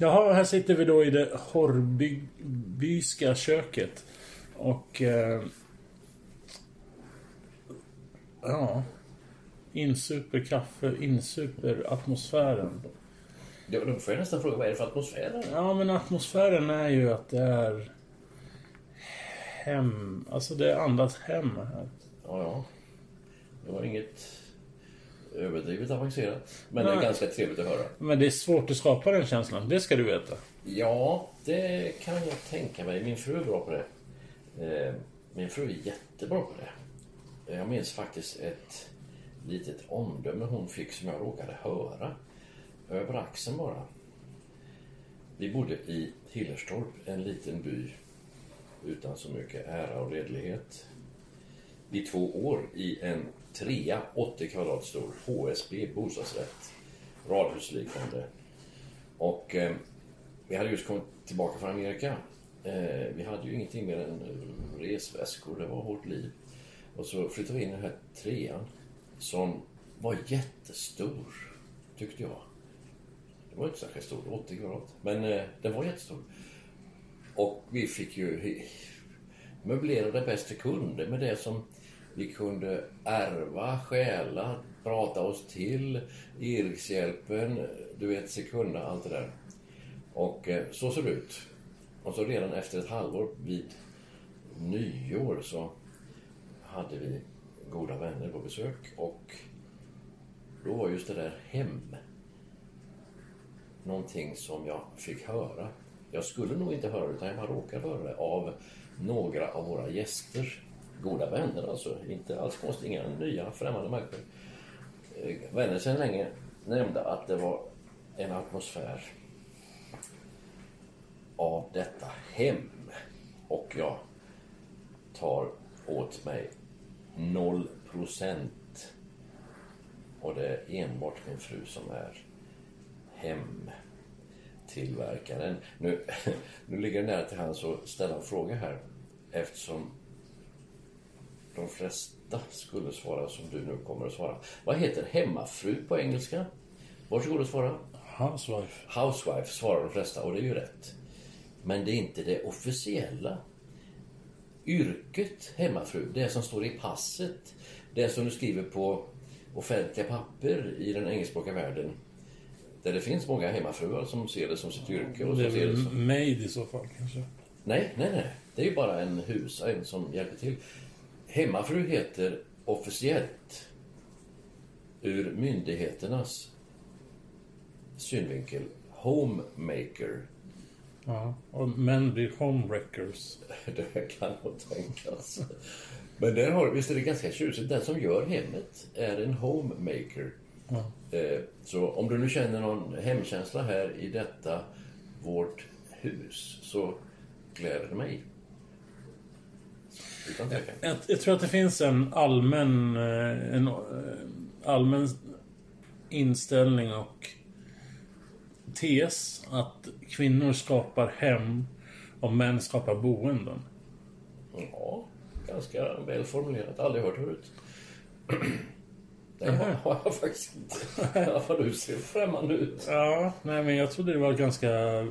Jaha, här sitter vi då i det Horbyska köket. Och... Eh, ja. Insuper kaffe, insuper atmosfären. Ja, då får jag nästan fråga, vad är det för atmosfär? Ja, men atmosfären är ju att det är hem. Alltså det andas hem här. Ja, ja. Det var inget överdrivet avancerat. Men det Nej. är ganska trevligt att höra. Men det är svårt att skapa den känslan, det ska du veta. Ja, det kan jag tänka mig. Min fru är bra på det. Eh, Min fru är jättebra på det. Jag minns faktiskt ett litet omdöme hon fick som jag råkade höra. Över axeln bara. Vi bodde i Hillerstorp, en liten by utan så mycket ära och redlighet. I två år i en trea, 80 kvadrat stor, HSB bostadsrätt. Radhusliknande. Och eh, vi hade just kommit tillbaka från Amerika. Eh, vi hade ju ingenting mer än resväskor, det var hårt liv. Och så flyttade vi in i den här trean som var jättestor, tyckte jag. Det var inte särskilt stor, 80 kvadrat. Men eh, den var jättestor. Och vi fick ju möblera det bäst vi kunde med det som vi kunde ärva, stjäla, prata oss till, Erikshjälpen, du vet Sekunda, allt det där. Och eh, så såg det ut. Och så redan efter ett halvår vid nyår så hade vi goda vänner på besök och då var just det där hem någonting som jag fick höra. Jag skulle nog inte höra det, utan jag bara råkade höra det av några av våra gäster. Goda vänner alltså, inte alls konstigt, inga nya främmande människor. Eh, vänner sedan länge nämnde att det var en atmosfär av detta hem. Och jag tar åt mig noll procent. Och det är enbart min fru som är hemtillverkaren. Nu, nu ligger det nära till hands att ställa en fråga här eftersom de flesta skulle svara som du nu kommer att svara. Vad heter hemmafru på engelska? Varsågod och svara. Housewife. Housewife svarar de flesta och det är ju rätt. Men det är inte det officiella yrket hemmafru. Det som står i passet. Det som du skriver på offentliga papper i den engelskspråkiga världen. Där det finns många hemmafruar som ser det som sitt yrke. Och Det är väl som... maid i så fall kanske. Nej, nej, nej. Det är ju bara en husvagn som hjälper till. Hemmafru heter officiellt ur myndigheternas synvinkel homemaker. Ja. Och män blir homewreckers. Det kan nog tänkas. Men där har, visst är det ganska tjusigt. Den som gör hemmet är en homemaker. Eh, Så om du nu känner någon hemkänsla här i detta vårt hus så gläder det mig. Jag, jag tror att det finns en allmän, eh, en eh, allmän inställning och tes att kvinnor skapar hem och män skapar boenden. Ja, ganska väl formulerat. Aldrig hört förut. Nej, har- har jag faktiskt inte. Ja, vad du ser främmande ut. Ja, nej men jag trodde det var ganska eh,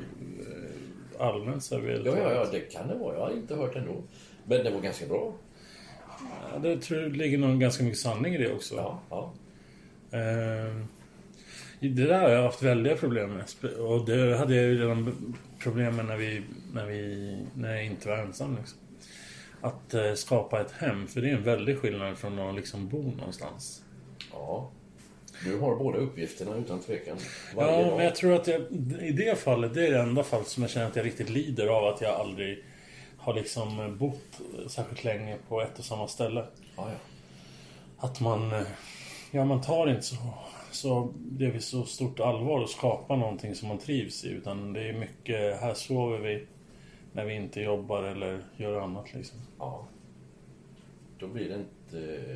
allmänt serverat. Ja, ja, ja, det kan det vara. Jag har inte hört ändå. Men det var ganska bra. Ja, det tror jag ligger nog ganska mycket sanning i det också. Ja, ja. Eh, det där har jag haft väldiga problem med. Och det hade jag ju redan problem med när, vi, när, vi, när jag inte var ensam. Liksom. Att eh, skapa ett hem, för det är en väldig skillnad från att liksom bo någonstans. ja. Du har båda uppgifterna utan tvekan. Ja, dag. men jag tror att jag, i det fallet, det är det enda fallet som jag känner att jag riktigt lider av att jag aldrig har liksom bott särskilt länge på ett och samma ställe. Ja, ja. Att man, eh, ja man tar inte så, så det är så stort allvar att skapa någonting som man trivs i. Utan det är mycket, här sover vi när vi inte jobbar eller gör annat liksom. ja. Då blir det inte...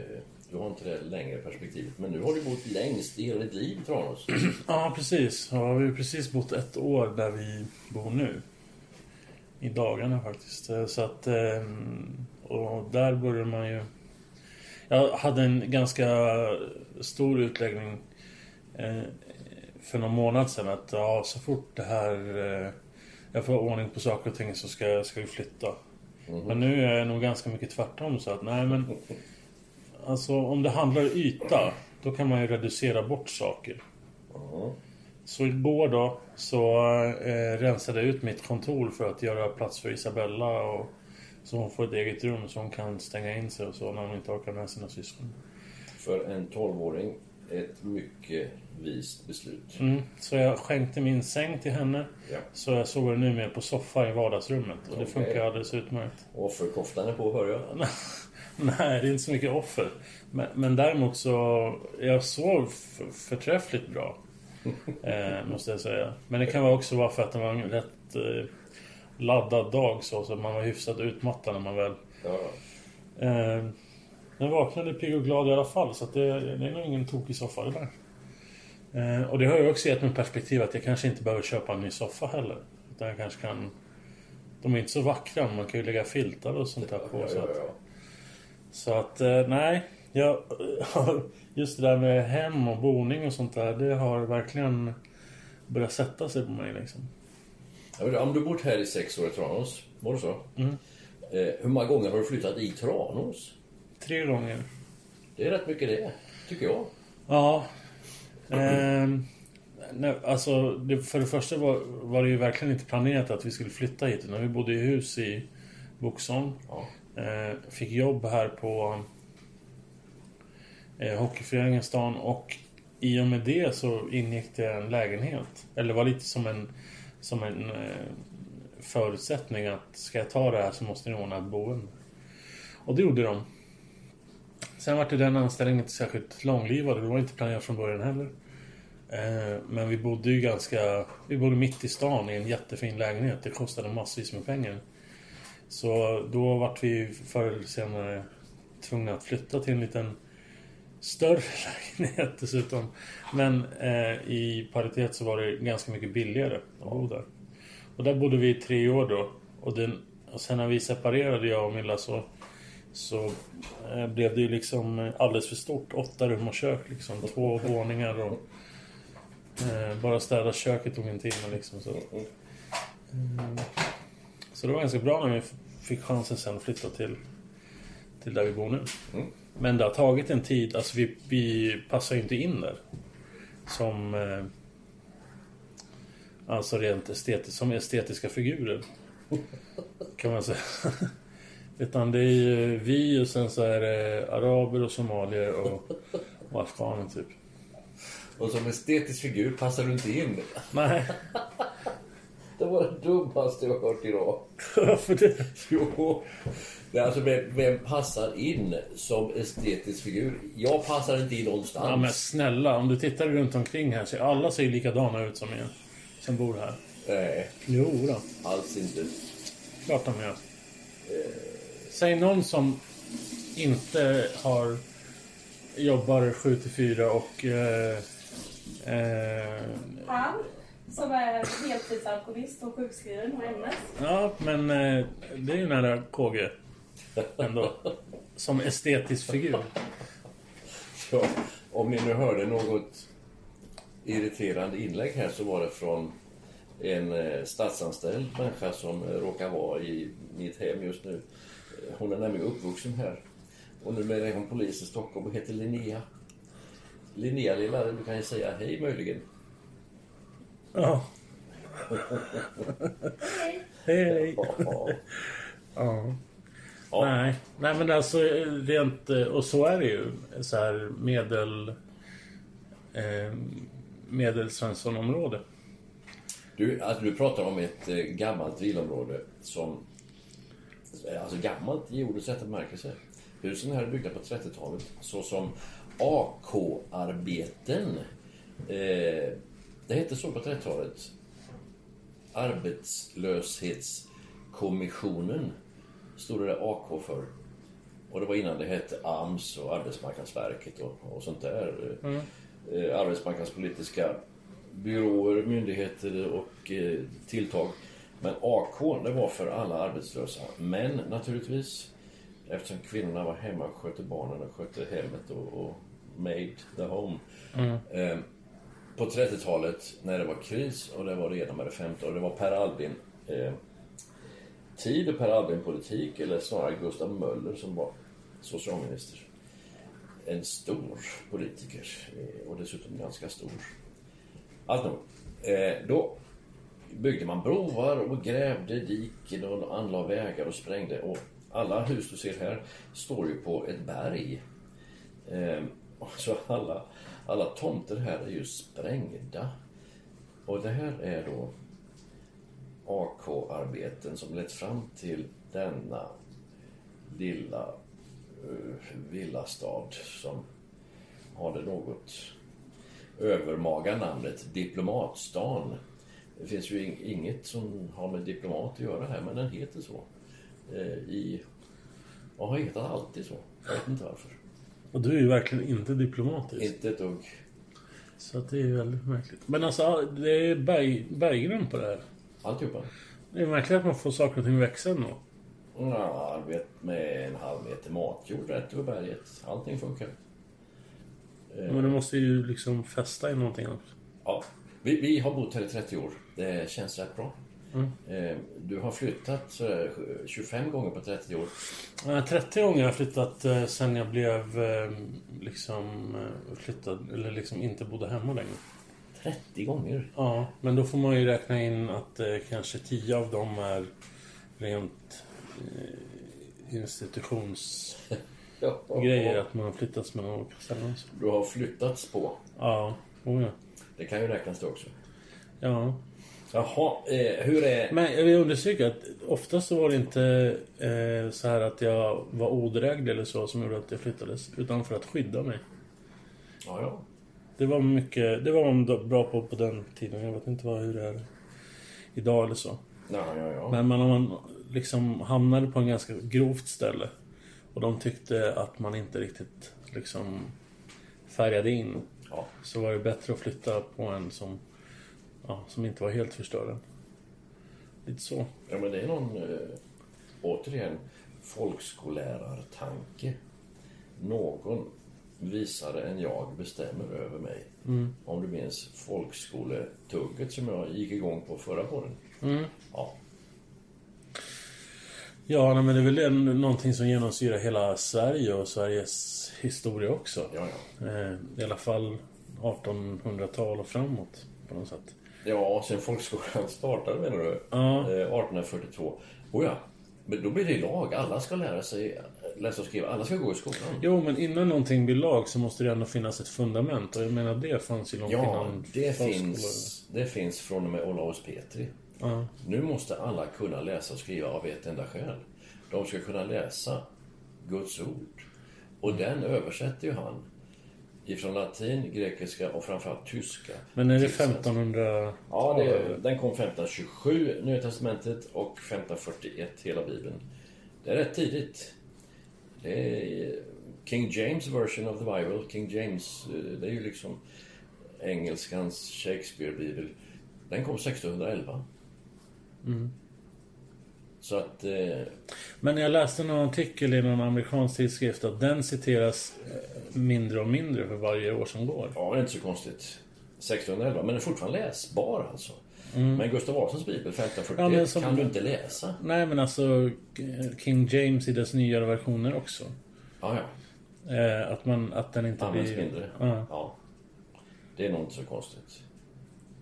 Du har inte det längre perspektivet. Men nu har du bott längst i hela ditt liv, Tranås. Ja, precis. Ja, vi har precis bott ett år där vi bor nu. I dagarna faktiskt. Eh, Så att... eh, Och där började man ju... Jag hade en ganska stor utläggning eh, för någon månad sedan att ja, så fort det här... eh, Jag får ordning på saker och ting så ska, ska vi flytta. Men nu är jag nog ganska mycket tvärtom så att nej men... Alltså om det handlar yta, då kan man ju reducera bort saker. Så igår då så eh, rensade jag ut mitt kontor för att göra plats för Isabella och så hon får ett eget rum så hon kan stänga in sig och så när hon inte orkar med sina syskon. För en 12-åring, ett mycket vist beslut. Mm, så jag skänkte min säng till henne. Ja. Så jag sover nu med på soffa i vardagsrummet och det funkar alldeles utmärkt. Offerkoftan är på, hör jag. Nej, det är inte så mycket offer. Men, men däremot så... Jag sov förträffligt bra. Eh, måste jag säga. Men det kan också vara för att det var en rätt eh, laddad dag så. Så man var hyfsat utmattad när man väl... Ja, Eh, jag vaknade pigg och glad i alla fall. Så att det, det är nog ingen tokig soffa det där. Eh, och det har ju också gett mig perspektiv att jag kanske inte behöver köpa en ny soffa heller. Utan jag kanske kan... De är inte så vackra, men man kan ju lägga filtar och sånt där på. ja, så ja, att, ja. så att, eh, nej. Jag, just det där med hem och boning och sånt där. Det har verkligen börjat sätta sig på mig liksom. Ja, men Om du bott här i sex år i Tranås, var det så? Mm. Eh, hur många gånger har du flyttat i Tranås? Tre gånger. Det är rätt mycket det, tycker jag. Ja. Ehm, nej, alltså, det, för det första var, var det ju verkligen inte planerat att vi skulle flytta hit. Utan vi bodde i hus i Boxholm. Ja. Eh, fick jobb här på eh, Hockeyföreningen stan och i och med det så ingick det en lägenhet. Eller var lite som en, som en eh, förutsättning att ska jag ta det här så måste ni ordna ett boende. Och det gjorde de. Sen var det den anställningen inte särskilt långlivad. Det var inte planerat från början heller. Eh, Men vi bodde ju ganska... Vi bodde mitt i stan i en jättefin lägenhet. Det kostade massvis med pengar. Så då vart vi förr eller senare tvungna att flytta till en liten större lägenhet dessutom. Men eh, i paritet så var det ganska mycket billigare att bo där. Och där bodde vi i tre år då. Och, den, och sen när vi separerade, jag och Milla, så, så eh, blev det ju liksom alldeles för stort. Åtta rum och kök liksom. Två våningar och eh, bara städa köket tog en timme liksom. Så. Eh, så det var ganska bra när vi fick chansen sen att flytta till, till där vi bor nu. Mm. Men det har tagit en tid. Alltså vi, vi passar ju inte in där. Som... Eh, alltså rent estetiskt, som estetiska figurer. Kan man säga. Utan det är ju vi och sen så är det araber och somalier och, och afghaner typ. Och som estetisk figur passar du inte in. Nej, Det var det dummaste jag hört idag. varför det? Jo. Det är alltså vem, vem passar in som estetisk figur? Jag passar inte in någonstans. Ja men snälla, om du tittar runt omkring här så alla ser likadana ut som jag. Som bor här. Nej, Jo då. alls inte. Klart de gör. Säg någon som inte har jobbar 7 till 4 och eh, eh, Han, som är heltidsalkoholist och sjukskriven och MS. ja men eh, det är ju nära KG. Ändå. Som estetisk figur. Ja, om ni nu hörde något irriterande inlägg här så var det från en eh, statsanställd människa som eh, råkar vara i mitt hem just nu. Hon är nämligen uppvuxen här. Och numera är hon polis i Stockholm och heter Linnea. Linnea lilla, du kan ju säga hej möjligen. Ja. Hej, hej. Ja. Ja. Nej. Nej, men alltså rent... Och så är det ju. Så här medel... Eh, medelsvenssonområde. Du, alltså, du pratar om ett eh, gammalt vilområde som... Alltså gammalt i ordets rätta bemärkelse. Husen här är byggda på 30-talet såsom AK-arbeten. Eh, det hette så på 30-talet. Arbetslöshetskommissionen stod det där AK för. Och det var innan det hette AMS och Arbetsmarknadsverket och, och sånt där. Eh, arbetsmarknadspolitiska byråer, myndigheter och eh, tilltag. Men AK, det var för alla arbetslösa. Men naturligtvis, eftersom kvinnorna var hemma och skötte barnen och skötte hemmet och, och made the home. Eh, på 30-talet när det var kris och det var det ena med det femte och det var Per Albin eh, tid och Per Albin-politik eller snarare Gustav Möller som var socialminister. En stor politiker eh, och dessutom ganska stor. Allt nog. Eh, då byggde man broar och grävde diken och anlade vägar och sprängde. Och alla hus du ser här står ju på ett berg. Eh, så alla, alla tomter här är ju sprängda. Och det här är då AK-arbeten som lett fram till denna lilla uh, villastad som har det något övermaga namnet Diplomatstan. Det finns ju inget som har med diplomat att göra här, men den heter så. Eh, I, och har hetat alltid så. Jag vet inte varför. Och du är ju verkligen inte diplomatisk. Inte ett dugg. Så att det är väldigt märkligt. Men alltså, det är berg, berggrund på det här. Alltihopa. Det är märkligt att man får saker och ting växa ändå. Ja, arbet med en halv meter matjord rätt över berget. Allting funkar. Men det måste ju liksom fästa i någonting också. Ja, vi, vi har bott här i 30 år. Det känns rätt bra. Eh, Du har flyttat sådär 25 gånger på 30 år. Eh, 30 gånger har jag flyttat eh, sen jag blev eh, liksom eh, flyttad, eller liksom inte bodde hemma längre. 30 gånger? Ja, men då får man ju räkna in att eh, kanske 10 av dem är rent eh, institutionsgrejer. Ja. Att man har flyttats mellan olika ställen. Du har flyttats på. Ja, oh ja. Det kan ju räknas det också. ja. Jaha, eh, hur är... Men jag vill understryka att oftast så var det inte eh, så här att jag var odräglig eller så som gjorde att jag flyttades. Utan för att skydda mig. Ja, ja. Det var mycket, det var man bra på på den tiden. Jag vet inte vad, hur det är idag eller så. Ja, ja, ja. Men man, om man liksom hamnade på en ganska grovt ställe. Och de tyckte att man inte riktigt liksom färgade in. ja. Så var det bättre att flytta på en som, ja, som inte var helt förstörd. Lite så. Ja, men det är någon, eh, återigen, folkskollärartanke. Någon visare än jag bestämmer över mig. Om du minns folkskoletugget som jag gick igång på förra våren. Ja, Ja, nej, men det är väl någonting som genomsyrar hela Sverige och Sveriges historia också. ja, ja. Eh, I alla fall 1800-tal och framåt på något sätt. Ja, sen folkskolan startade menar du? Ja. Eh, 1842. Oh ja, men då blir det lag. Alla ska lära sig eh, läsa och skriva. Alla ska gå i skolan. Jo, men innan någonting blir lag så måste det ändå finnas ett fundament. Och jag menar, det fanns ju långt Ja, innan det finns, det finns från och med Olaus Petri. Ja. Nu måste alla kunna läsa och skriva av ett enda skäl. De ska kunna läsa Guds ord. Och den översätter ju han ifrån latin, grekiska och framförallt tyska. Men är det till svenska. 1500 Ja, det är, den kom 1527, Nya Testamentet, och 1541, hela Bibeln. Det är rätt tidigt. Det är King James version of the Bible. King James, eh, det är ju liksom engelskans Shakespeare-bibel. Den kom 1611. Så att... Eh, Men jag läste någon artikel i någon amerikansk tidskrift att den citeras eh, mindre och mindre för varje år som går. ja, det är inte så konstigt. 1611, men den är fortfarande läsbar alltså. Men Gustav Vasas bibel 1541 Mm. Ja, som- kan du inte läsa. Nej men alltså King James i dess nyare versioner också. Ja, ja. Eh, att, man, att den inte Används blir... mindre. Ja. Ja. Det är nog inte så konstigt.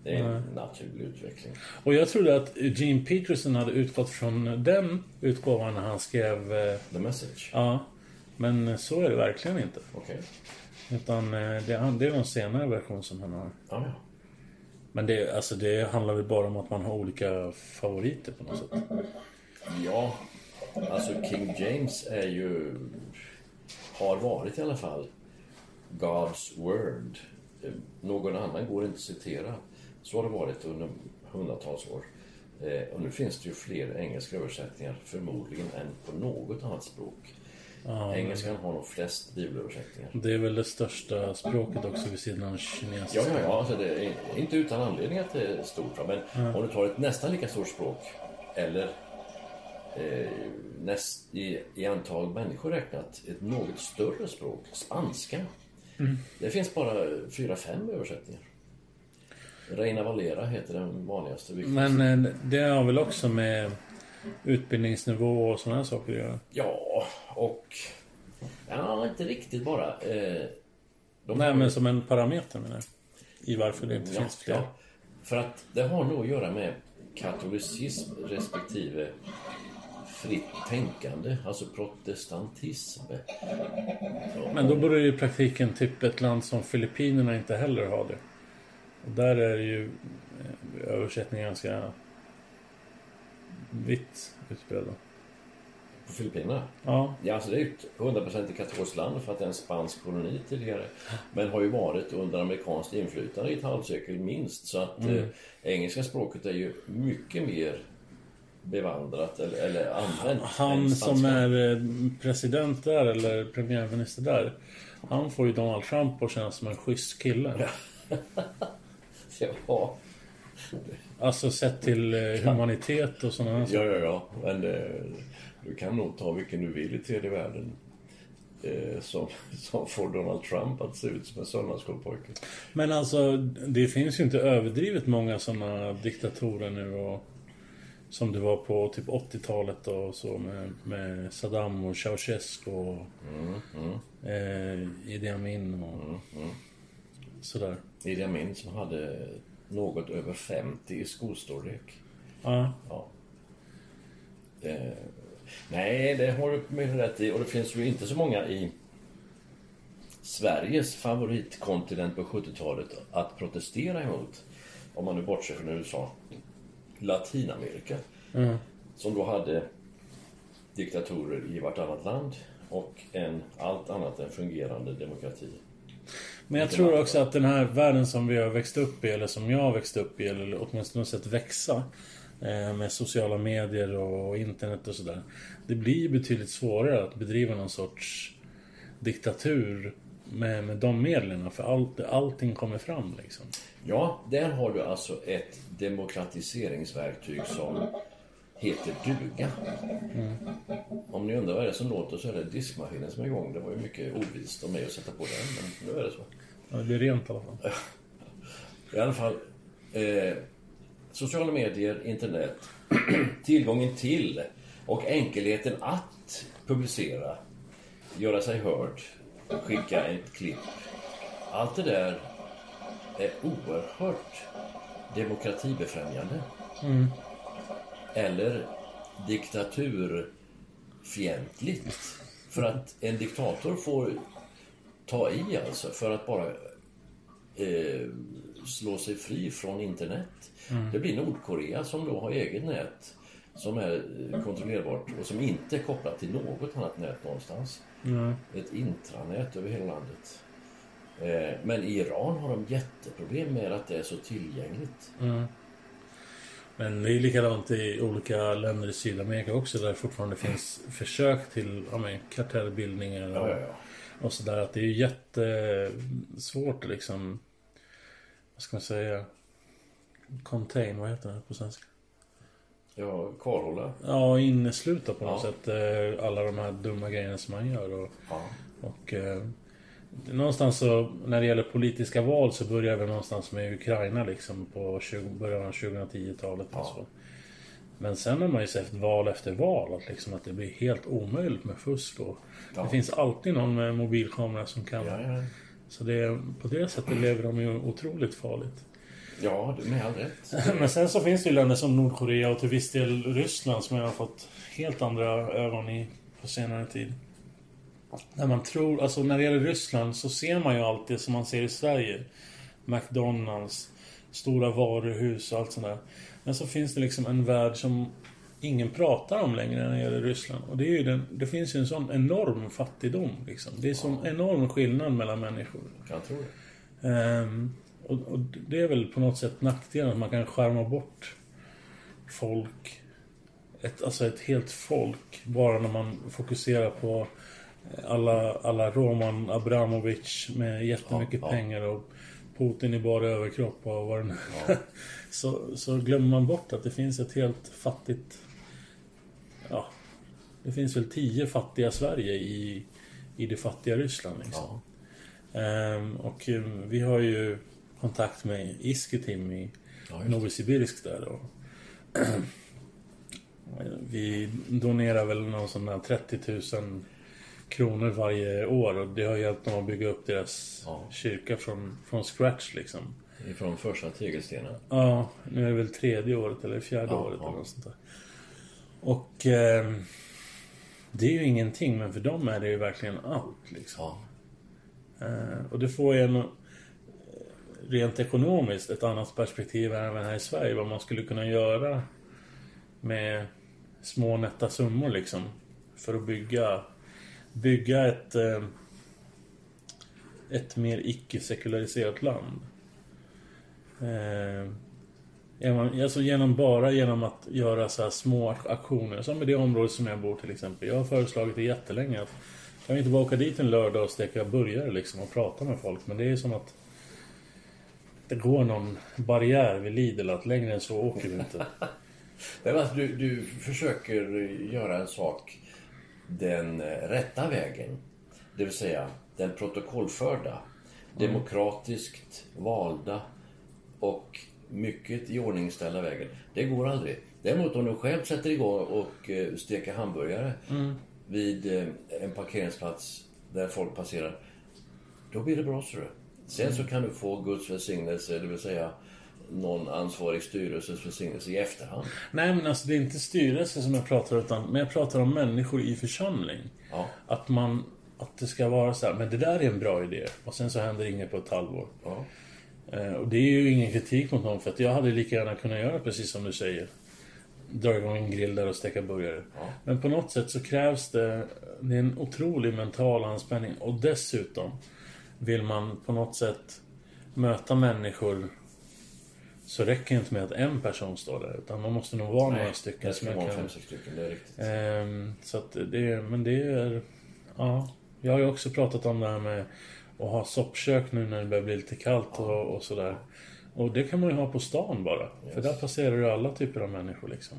Det är en naturlig utveckling. Och jag trodde att Gene Peterson hade utgått från den utgåvan när han skrev... Eh, The message. ja. Men så är det verkligen inte. Okej. Utan eh, det, är- det är någon senare version som han har. Ja, ja. Men det, alltså det handlar väl bara om att man har olika favoriter på något sätt. Ja, alltså King James är ju... Har varit i alla fall God's word. Eh, Någon annan går inte att citera. Så har det varit under hundratals år. Eh, Och nu finns det ju fler engelska översättningar förmodligen än på något annat språk. Engelskan har nog flest bibelöversättningar. Det är väl det största språket också vid sidan av kinesiska. Ja, ja, ja. Alltså det är inte utan anledning att det är stort. Men om du tar ett nästan lika stort språk eller eh, näst, i, i antal människor räknat ett något större språk, spanska. Det finns bara fyra, fem översättningar. Reina Valera heter den vanligaste. Men eh, det har väl också med utbildningsnivå och sådana saker att göra? Ja, och... Ja, inte riktigt bara. Eh, de Nej, men som en parameter menar jag. I varför det inte Ja, finns fler. ja. För att det har nog att göra med katolicism respektive fritt tänkande, alltså protestantism. Men då borde ju i praktiken typ ett land som Filippinerna inte heller ha det. Och där är ju eh, översättningen ganska vitt utbredda. På Filippinerna? Ja, Ja, alltså det är ju ett 100% katolskt land för att det är en spansk koloni tidigare. Men har ju varit under amerikanskt inflytande i ett halvsekel minst. Så att Mm. eh, engelska språket är ju mycket mer bevandrat eller, eller använt han som är eh, president där, eller premiärminister där. Han får ju Donald Trump att kännas som en schysst kille. Ja, Alltså sett till eh, humanitet och sådana saker. Ja, ja, ja. Men eh, du kan nog ta vilken du vill i tredje världen. Eh, som, som får Donald Trump att se ut som en söndagsskolpojke. Men alltså, det finns ju inte överdrivet många sådana diktatorer nu och som det var på typ 80-talet och så med, med Saddam och Ceausescu och Eh, Idi Amin och sådär. Idi Amin som hade något över 50 i skostorlek. Ja. Ja. Eh, nej, det har du med rätt i. Och det finns ju inte så många i Sveriges favoritkontinent på 70-talet att protestera emot. Om man nu bortser från USA. Latinamerika. Som då hade diktatorer i vartannat land och en allt annat än fungerande demokrati. Men jag tror också att den här världen som vi har växt upp i, eller som jag har växt upp i, eller åtminstone sett växa eh, med sociala medier och internet och sådär. Det blir betydligt svårare att bedriva någon sorts diktatur med, med de medlen. För allt, allting kommer fram liksom. Ja, där har du alltså ett demokratiseringsverktyg som heter duga. Om ni undrar vad det är som låter så är det diskmaskinen som är igång. Det var ju mycket ovist av mig att sätta på den, men nu är det så. Ja, det blir rent i alla fall. I alla fall, eh, sociala medier, internet, tillgången till och enkelheten att publicera, göra sig hörd, skicka ett klipp. Allt det där är oerhört demokratibefrämjande. Eller diktaturfientligt. För att en diktator får ta i alltså för att bara eh, slå sig fri från internet. Det blir Nordkorea som då har eget nät som är eh, kontrollerbart och som inte är kopplat till något annat nät någonstans. Ett intranät över hela landet. Eh, men i Iran har de jätteproblem med att det är så tillgängligt. Men det är likadant i olika länder i Sydamerika också där det fortfarande finns försök till ja, men, kartellbildningar och, Ja, ja, ja. Och sådär. Att det är ju jättesvårt att liksom... Vad ska man säga? Contain, vad heter det på svenska? Ja, kvarhålla. ja, innesluta på något Ja. sätt eh, alla de här dumma grejerna som man gör. Och, Ja. och eh, någonstans så, när det gäller politiska val så börjar vi någonstans med Ukraina liksom på 20, början av 2010-talet och Ja. så. Men sen har man ju sett val efter val att, liksom, att det blir helt omöjligt med fusk. Och Ja. Det finns alltid någon med mobilkamera som kan. Ja, ja. Så det, på det sättet lever de ju otroligt farligt. ja, du- med all rätt. Men sen så finns det ju länder som Nordkorea och till viss del Ryssland som jag har fått helt andra ögon i på senare tid. När man tror, alltså när det gäller Ryssland så ser man ju allt det som man ser i Sverige. McDonalds, stora varuhus och allt sånt där. Men så finns det liksom en värld som ingen pratar om längre när det gäller Ryssland. Och det är ju den, det finns ju en sån enorm fattigdom liksom. Det är sån enorm skillnad mellan människor. Jag tror det. Ehm, och, och det är väl på något sätt nackdelen att man kan skärma bort folk. Ett, alltså ett helt folk. Bara när man fokuserar på alla, alla Roman Abramovic med jättemycket Ja, ja. pengar och Putin i bara överkropp och vad det nu så, så glömmer man bort att det finns ett helt fattigt... Ja, det finns väl tio fattiga Sverige i, i det fattiga Ryssland. Liksom. Ja. Ehm, och eh, vi har ju kontakt med Isketim i Ja. Novosibirsk där då. Vi donerar väl någon sån där 30 000 kronor varje år och det har hjälpt dem att bygga upp deras Ja. kyrka från, från scratch liksom. Ifrån första tegelstenen. Ja, nu är det väl tredje året eller fjärde Ja, året ja. eller något sånt där. Och ehm, det är ju ingenting men för dem är det ju verkligen allt liksom. Ja. Eh, Och det får ju en eh, rent ekonomiskt ett annat perspektiv även här i Sverige. Vad man skulle kunna göra med små nätta summor liksom. För att bygga, bygga ett, eh, ett mer icke-sekulariserat land. Eh, Alltså genom, bara genom att göra så här små aktioner. Som i det området som jag bor till exempel. Jag har föreslagit det jättelänge att kan vi inte bara åka dit en lördag och steka burgare liksom och prata med folk. Men det är som att det går någon barriär vid Lidl att längre än så åker vi inte. Men alltså, du, du försöker göra en sak den eh, rätta vägen. Det vill säga den protokollförda, demokratiskt valda och mycket iordningställda vägen. Det går aldrig. Däremot om du själv sätter igång och eh, steker hamburgare vid eh, en parkeringsplats där folk passerar. Då blir det bra så. Sen så kan du få Guds välsignelse, det vill säga någon ansvarig styrelses välsignelse i efterhand. Nej men alltså det är inte styrelse som jag pratar om utan men jag pratar om människor i församling. Ja. Att man att det ska vara så här, men det där är en bra idé. Och sen så händer inget på ett halvår. Ja. Eh, Och det är ju ingen kritik mot någon för att jag hade lika gärna kunnat göra precis som du säger. Dra igång en grill där och steka burgare. Ja. Men på något sätt så krävs det, det är en otrolig mental anspänning och dessutom vill man på något sätt möta människor så räcker det inte med att en person står där utan man måste nog vara några stycken det som ska vara kan... fem, sex stycken, det är riktigt. Ehm, så att det men det är, ja. Jag har ju också pratat om det här med att ha soppkök nu när det börjar bli lite kallt och, och sådär. Och det kan man ju ha på stan bara. För där passerar ju alla typer av människor liksom.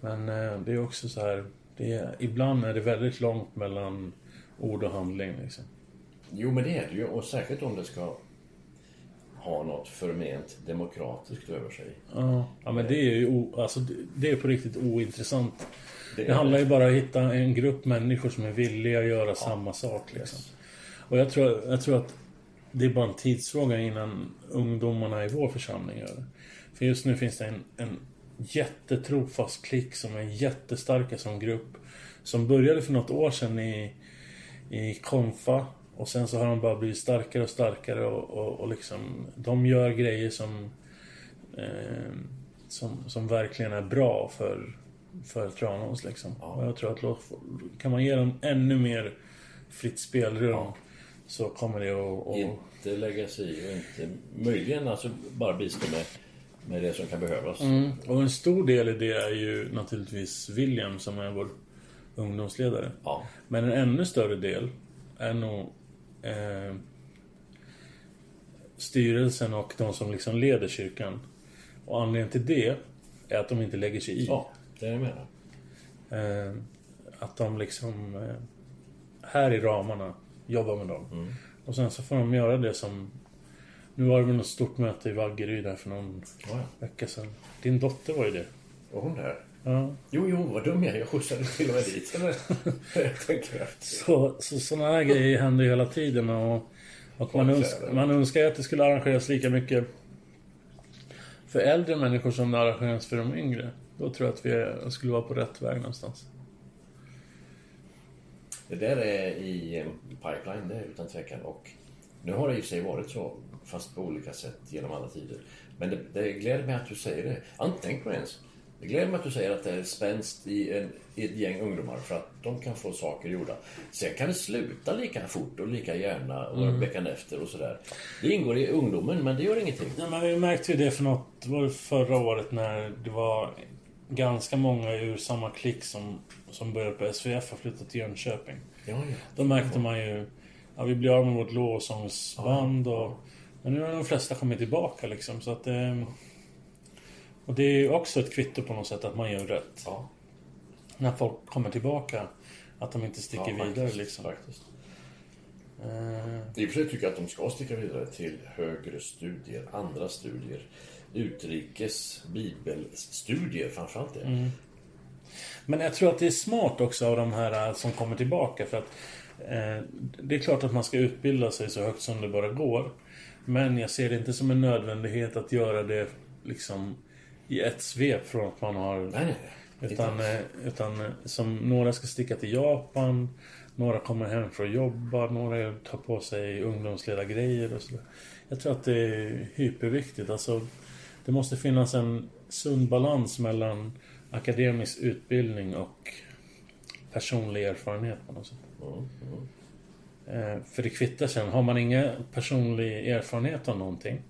Men eh, det är också så här, är, ibland är det väldigt långt mellan ord och handling liksom. Jo, men det är det ju. Och särskilt om det ska ha något förment demokratiskt över sig. Ja, ja men det är ju o, alltså, det, är på riktigt ointressant. Det Det handlar det. ju bara om att hitta en grupp människor som är villiga att göra samma sak. Liksom. Och jag tror, jag tror att det är bara en tidsfråga innan ungdomarna i vår församling gör det. För just nu finns det en, en jättetrofast klick som är jättestarka som grupp. Som började för något år sedan i, i Konfa. Och sen så har de bara blivit starkare och starkare och, och, och liksom De gör grejer som eh, som, som verkligen är bra för, för Tranås liksom. Och jag tror att kan man ge dem ännu mer fritt spelrum så kommer det att... att Inte lägga sig i och inte... Möjligen alltså bara bistå med, med det som kan behövas. Mm. Och en stor del i det är ju naturligtvis William som är vår ungdomsledare. Ja. Men en ännu större del är nog eh, styrelsen och de som liksom leder kyrkan. Och anledningen till det är att de inte lägger sig i. Ja, det är det jag menar. Eh, att de liksom... Eh, här i ramarna, jobbar med dem. Mm. Och sen så får de göra det som... Nu var det väl något stort möte i Vaggeryd där för någon Ja, vecka sedan. Din dotter var ju det. Och hon där. Ja. Jo, jo, vad dum jag är. Jag skjutsade till och med dit henne. Så, så sådana här grejer händer ju hela tiden och, och man, önskar, man önskar ju att det skulle arrangeras lika mycket för äldre människor som det arrangeras för de yngre. Då tror jag att vi skulle vara på rätt väg någonstans. Det där är i eh, pipeline, det är utan tvekan. Och nu har det i och för sig varit så, fast på olika sätt genom alla tider. Men det, det gläder mig att du säger det. Jag har inte tänkt på det ens. Det gläder mig att du säger att det är spänst i, en, i ett gäng ungdomar för att de kan få saker gjorda. Sen kan det sluta lika fort och lika gärna och veckan efter och sådär. Det ingår i ungdomen, men det gör ingenting. Ja, men vi märkte ju det för något, var det förra året när det var ganska många ur samma klick som, som började på SVF och flyttat till Jönköping. Ja, ja. Då märkte man ju, ja vi blir av med vårt lovsångsband och... Men nu har de flesta kommit tillbaka liksom så att det... Och det är ju också ett kvitto på något sätt att man gör rätt. Ja, När folk kommer tillbaka. Att de inte sticker ja, vidare liksom. Faktiskt. Eh, I och för sig tycker jag att de ska sticka vidare till högre studier, andra studier. Utrikes bibelstudier framförallt det. Men jag tror att det är smart också av de här eh, som kommer tillbaka för att eh, Det är klart att man ska utbilda sig så högt som det bara går. Men jag ser det inte som en nödvändighet att göra det liksom i ett svep från att man har... Nej, Utan, eh, utan eh, som några ska sticka till Japan, några kommer hem för att jobba, några tar på sig ungdomsledargrejer och sådär. Jag tror att det är hyperviktigt. Alltså, det måste finnas en sund balans mellan akademisk utbildning och personlig erfarenhet på något sätt. Eh, För det kvittar sen. Har man inga personlig erfarenhet av någonting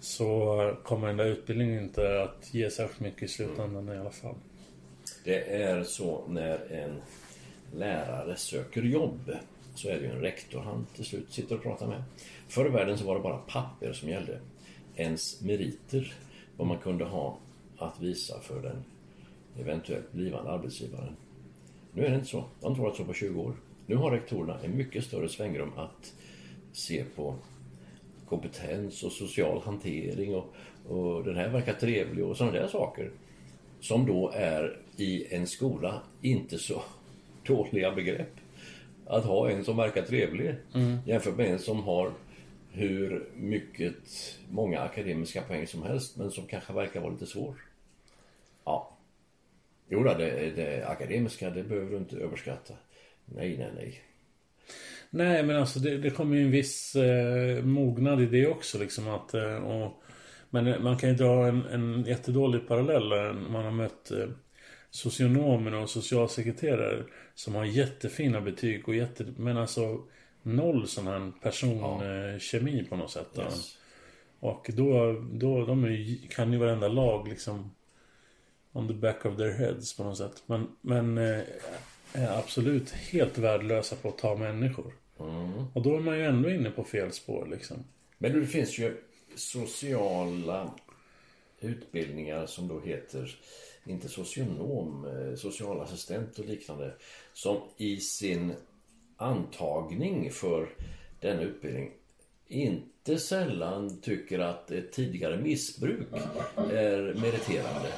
så kommer den där utbildningen inte att ge särskilt mycket i slutändan i alla fall. Det är så när en lärare söker jobb så är det ju en rektor han till slut sitter och pratar med. Förr i världen så var det bara papper som gällde. Ens meriter, vad man kunde ha att visa för den eventuellt blivande arbetsgivaren. Nu är det inte så. Det har inte varit så på 20 år. Nu har rektorerna en mycket större svängrum att se på kompetens och social hantering och, och den här verkar trevlig och sådana där saker. Som då är i en skola inte så dåliga begrepp. Att ha en som verkar trevlig jämfört med en som har hur mycket, många akademiska poäng som helst men som kanske verkar vara lite svår. Ja. Jo, det, det akademiska det behöver du inte överskatta. Nej, nej, nej. Nej men alltså det, det kommer ju en viss eh, mognad i det också liksom att eh, och, Men man kan ju dra en, en jättedålig parallell där man har mött eh, socionomer och socialsekreterare som har jättefina betyg och jätte... Men alltså noll sån här personkemi på något sätt. då. Yes. Och då, då de ju- kan ju varenda lag liksom on the back of their heads på något sätt. Men, men eh, är absolut helt värdelösa på att ta människor. Och då är man ju ändå inne på fel spår liksom. Men det finns ju sociala utbildningar som då heter, inte socionom, eh, socialassistent och liknande. Som i sin antagning för denna utbildning inte sällan tycker att ett tidigare missbruk är meriterande.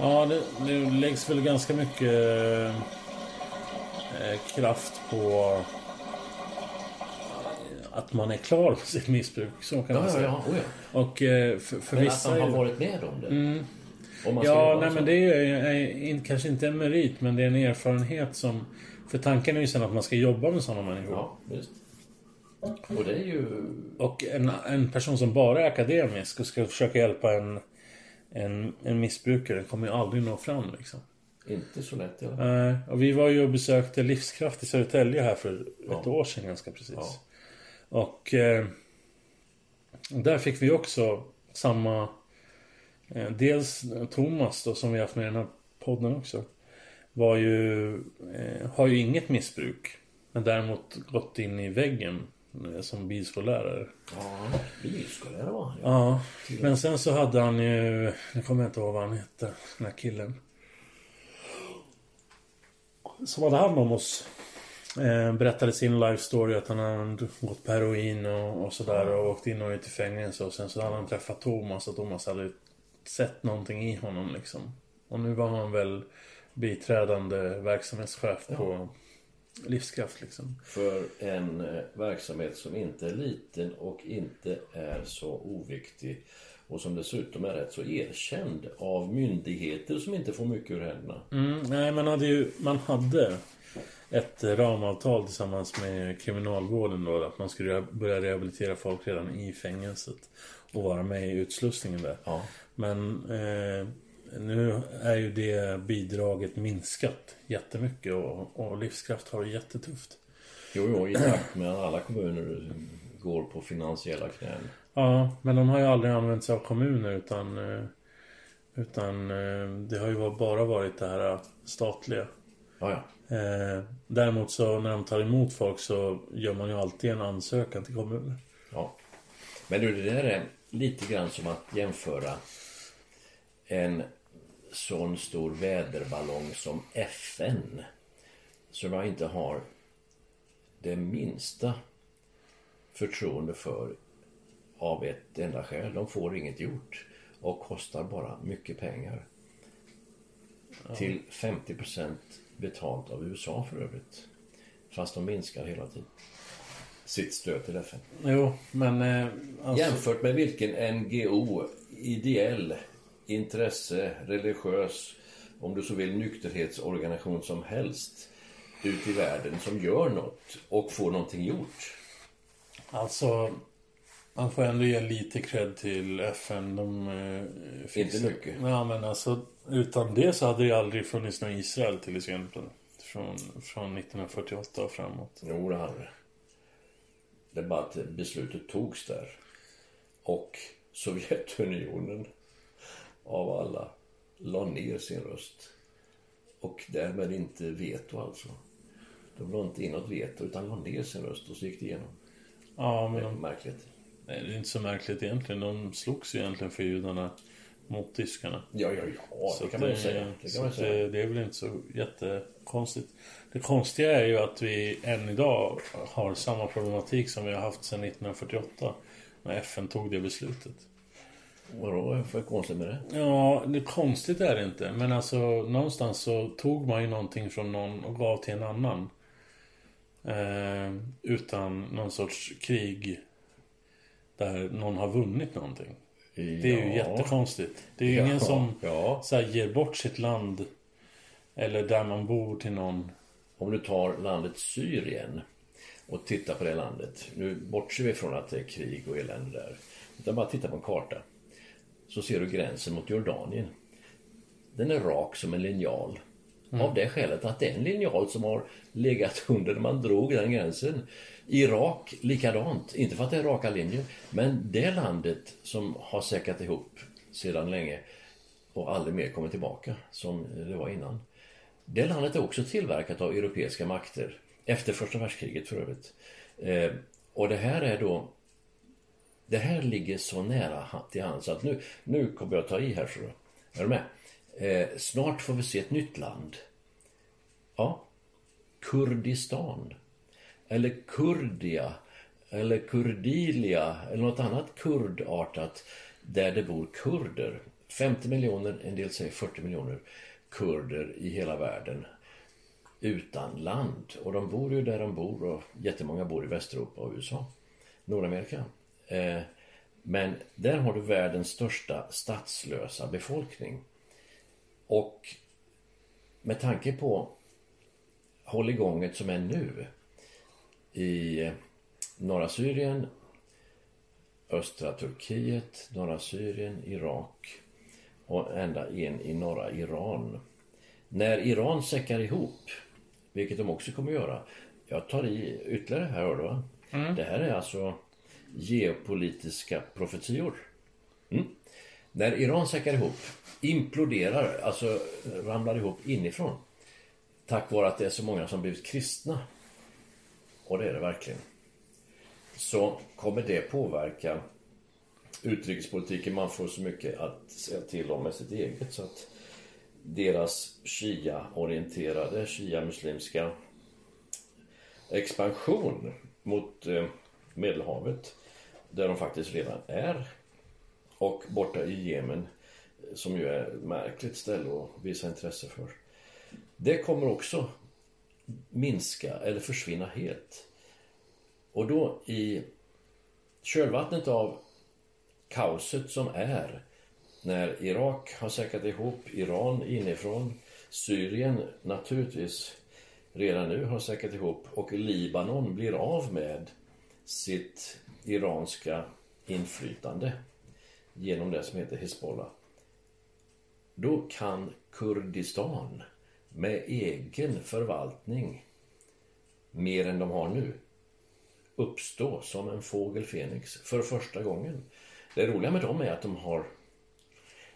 Ja, det, det läggs väl ganska mycket eh, kraft på att man är klar med sitt missbruk. Så kan man Ja, ja, säga. ja, oh ja. Och eh, för, för Men att vissa... man har är- varit med om det. Om man ska Ja, nej men det är ju är, in, kanske inte en merit, men det är en erfarenhet som... För tanken är ju sen att man ska jobba med sådana människor. Ja, visst. Och det är ju... Och en, en person som bara är akademisk och ska försöka hjälpa en, en, en missbrukare kommer ju aldrig nå fram liksom. Inte så lätt fall. Nej, och vi var ju och besökte Livskraft i Södertälje här för ett Ja. år sedan ganska precis. Ja. Och eh, där fick vi också samma... Eh, dels Thomas då som vi haft med i den här podden också. Var ju, eh, har ju inget missbruk. Men däremot gått in i väggen som bilskollärare. Ja, bilskollärare var han. Ja. Ja, men sen så hade han ju, nu kommer jag inte ihåg vad han hette, den här killen. Som hade hand om oss. Eh, berättade sin life story att han hade gått på heroin och, och sådär och åkt in och ut i fängelse och sen så hade han träffat Thomas och Thomas hade sett någonting i honom liksom. Och nu var han väl biträdande verksamhetschef på Livskraft liksom. För en eh, verksamhet som inte är liten och inte är så oviktig och som dessutom är rätt så erkänd av myndigheter som inte får mycket ur händerna. Mm, nej, man hade ju man hade ett ramavtal tillsammans med kriminalvården då att man skulle börja rehabilitera folk redan i fängelset och vara med i utslussningen där. Ja. Men eh, nu är ju det bidraget minskat jättemycket och, och Livskraft har det jättetufft. Jo, jo, i takt med att alla kommuner går på finansiella knän. Ja, men de har ju aldrig använt sig av kommuner utan eh, Utan eh, det har ju bara varit det här statliga. Ja, ja. Eh, däremot så när de tar emot folk så gör man ju alltid en ansökan till kommunen. Ja. Men du, det där är lite grann som att jämföra en sån stor väderballong som FN. Som jag inte har det minsta förtroende för av ett enda skäl. De får inget gjort och kostar bara mycket pengar. Till 50% betalt av USA för övrigt. Fast de minskar hela tiden sitt stöd till FN. Jo, men... Eh, alltså, Jämfört med vilken NGO, ideell, intresse, religiös, om du så vill nykterhetsorganisation som helst ut i världen som gör något och får någonting gjort. Alltså... Man får ändå ge lite cred till FN. De eh, Inte mycket. Ja, men alltså utan det så hade det aldrig funnits någon Israel till exempel. Från, från 1948 och framåt. Jo, det hade det. Det är bara att beslutet togs där. Och Sovjetunionen av alla la ner sin röst. Och därmed inte veto alltså. De la inte in något veto utan la ner sin röst och så gick det igenom. Ja, men Det är de, märkligt. nej, det är inte så märkligt egentligen. De slogs ju egentligen för judarna mot tyskarna. Ja, ja, ja, Så det kan man ju säga. Det så säga. det är väl inte så jättekonstigt. Det konstiga är ju att vi än idag har samma problematik som vi har haft sedan 1948. När FN tog det beslutet. Vadå för konstigt med det? Ja, det konstigt är det inte. Men alltså någonstans så tog man ju någonting från någon och gav till en annan. Eh, utan någon sorts krig där någon har vunnit någonting. Det är ju jättekonstigt. Det är ju Ja, ingen som ja. så här, ger bort sitt land eller där man bor till någon. Om du tar landet Syrien och tittar på det landet. Nu bortser vi från att det är krig och elände där. Utan bara titta på en karta. Så ser du gränsen mot Jordanien. Den är rak som en linjal. Av det skälet att det är en linjal som har legat under när man drog den gränsen. Irak likadant. Inte för att det är raka linjer. Men det landet som har säkrat ihop sedan länge och aldrig mer kommer tillbaka som det var innan. Det landet är också tillverkat av europeiska makter. Efter första världskriget för övrigt. Eh, och det här är då det här ligger så nära till hands att nu, nu kommer jag ta i här så. Är du med? Eh, snart får vi se ett nytt land. Ja. Kurdistan. Eller Kurdia. Eller Kurdilia. Eller något annat kurdartat. Där det bor kurder. 50 miljoner, en del säger 40 miljoner kurder i hela världen utan land. Och de bor ju där de bor och jättemånga bor i Västeuropa och USA. Nordamerika. Eh, men där har du världens största statslösa befolkning. Och med tanke på hålligånget som är nu i norra Syrien, östra Turkiet, norra Syrien, Irak och ända in i norra Iran. När Iran säckar ihop, vilket de också kommer att göra. Jag tar i ytterligare här, hör du va? Det här är alltså geopolitiska profetior. Mm. När Iran säckar ihop, imploderar, alltså eh, ramlar ihop inifrån. Tack vare att det är så många som blivit kristna. Och det är det verkligen. så kommer det påverka utrikespolitiken. Man får så mycket att säga till om med sitt eget så att deras Shia-orienterade, Shia-muslimska expansion mot eh, Medelhavet där de faktiskt redan är och borta i Jemen som ju är ett märkligt ställe att visa intresse för. Det kommer också minska eller försvinna helt. Och då i kölvattnet av kaoset som är när Irak har säkrat ihop Iran inifrån, Syrien naturligtvis redan nu har säkrat ihop och Libanon blir av med sitt iranska inflytande genom det som heter Hezbollah. Då kan Kurdistan med egen förvaltning mer än de har nu uppstå som en fågel Fenix för första gången. Det roliga med dem är att de har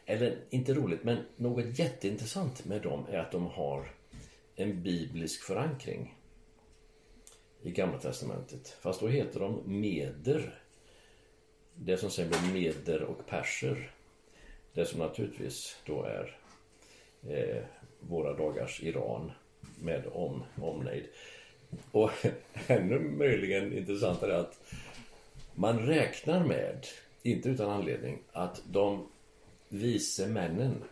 eller inte roligt, men något jätteintressant med dem är att de har en biblisk förankring i Gamla Testamentet. Fast då heter de meder. Det som sen blir meder och perser. Det som naturligtvis då är eh, våra dagars Iran med om, omnejd. Och ännu möjligen intressantare är att man räknar med, inte utan anledning, att de vise männen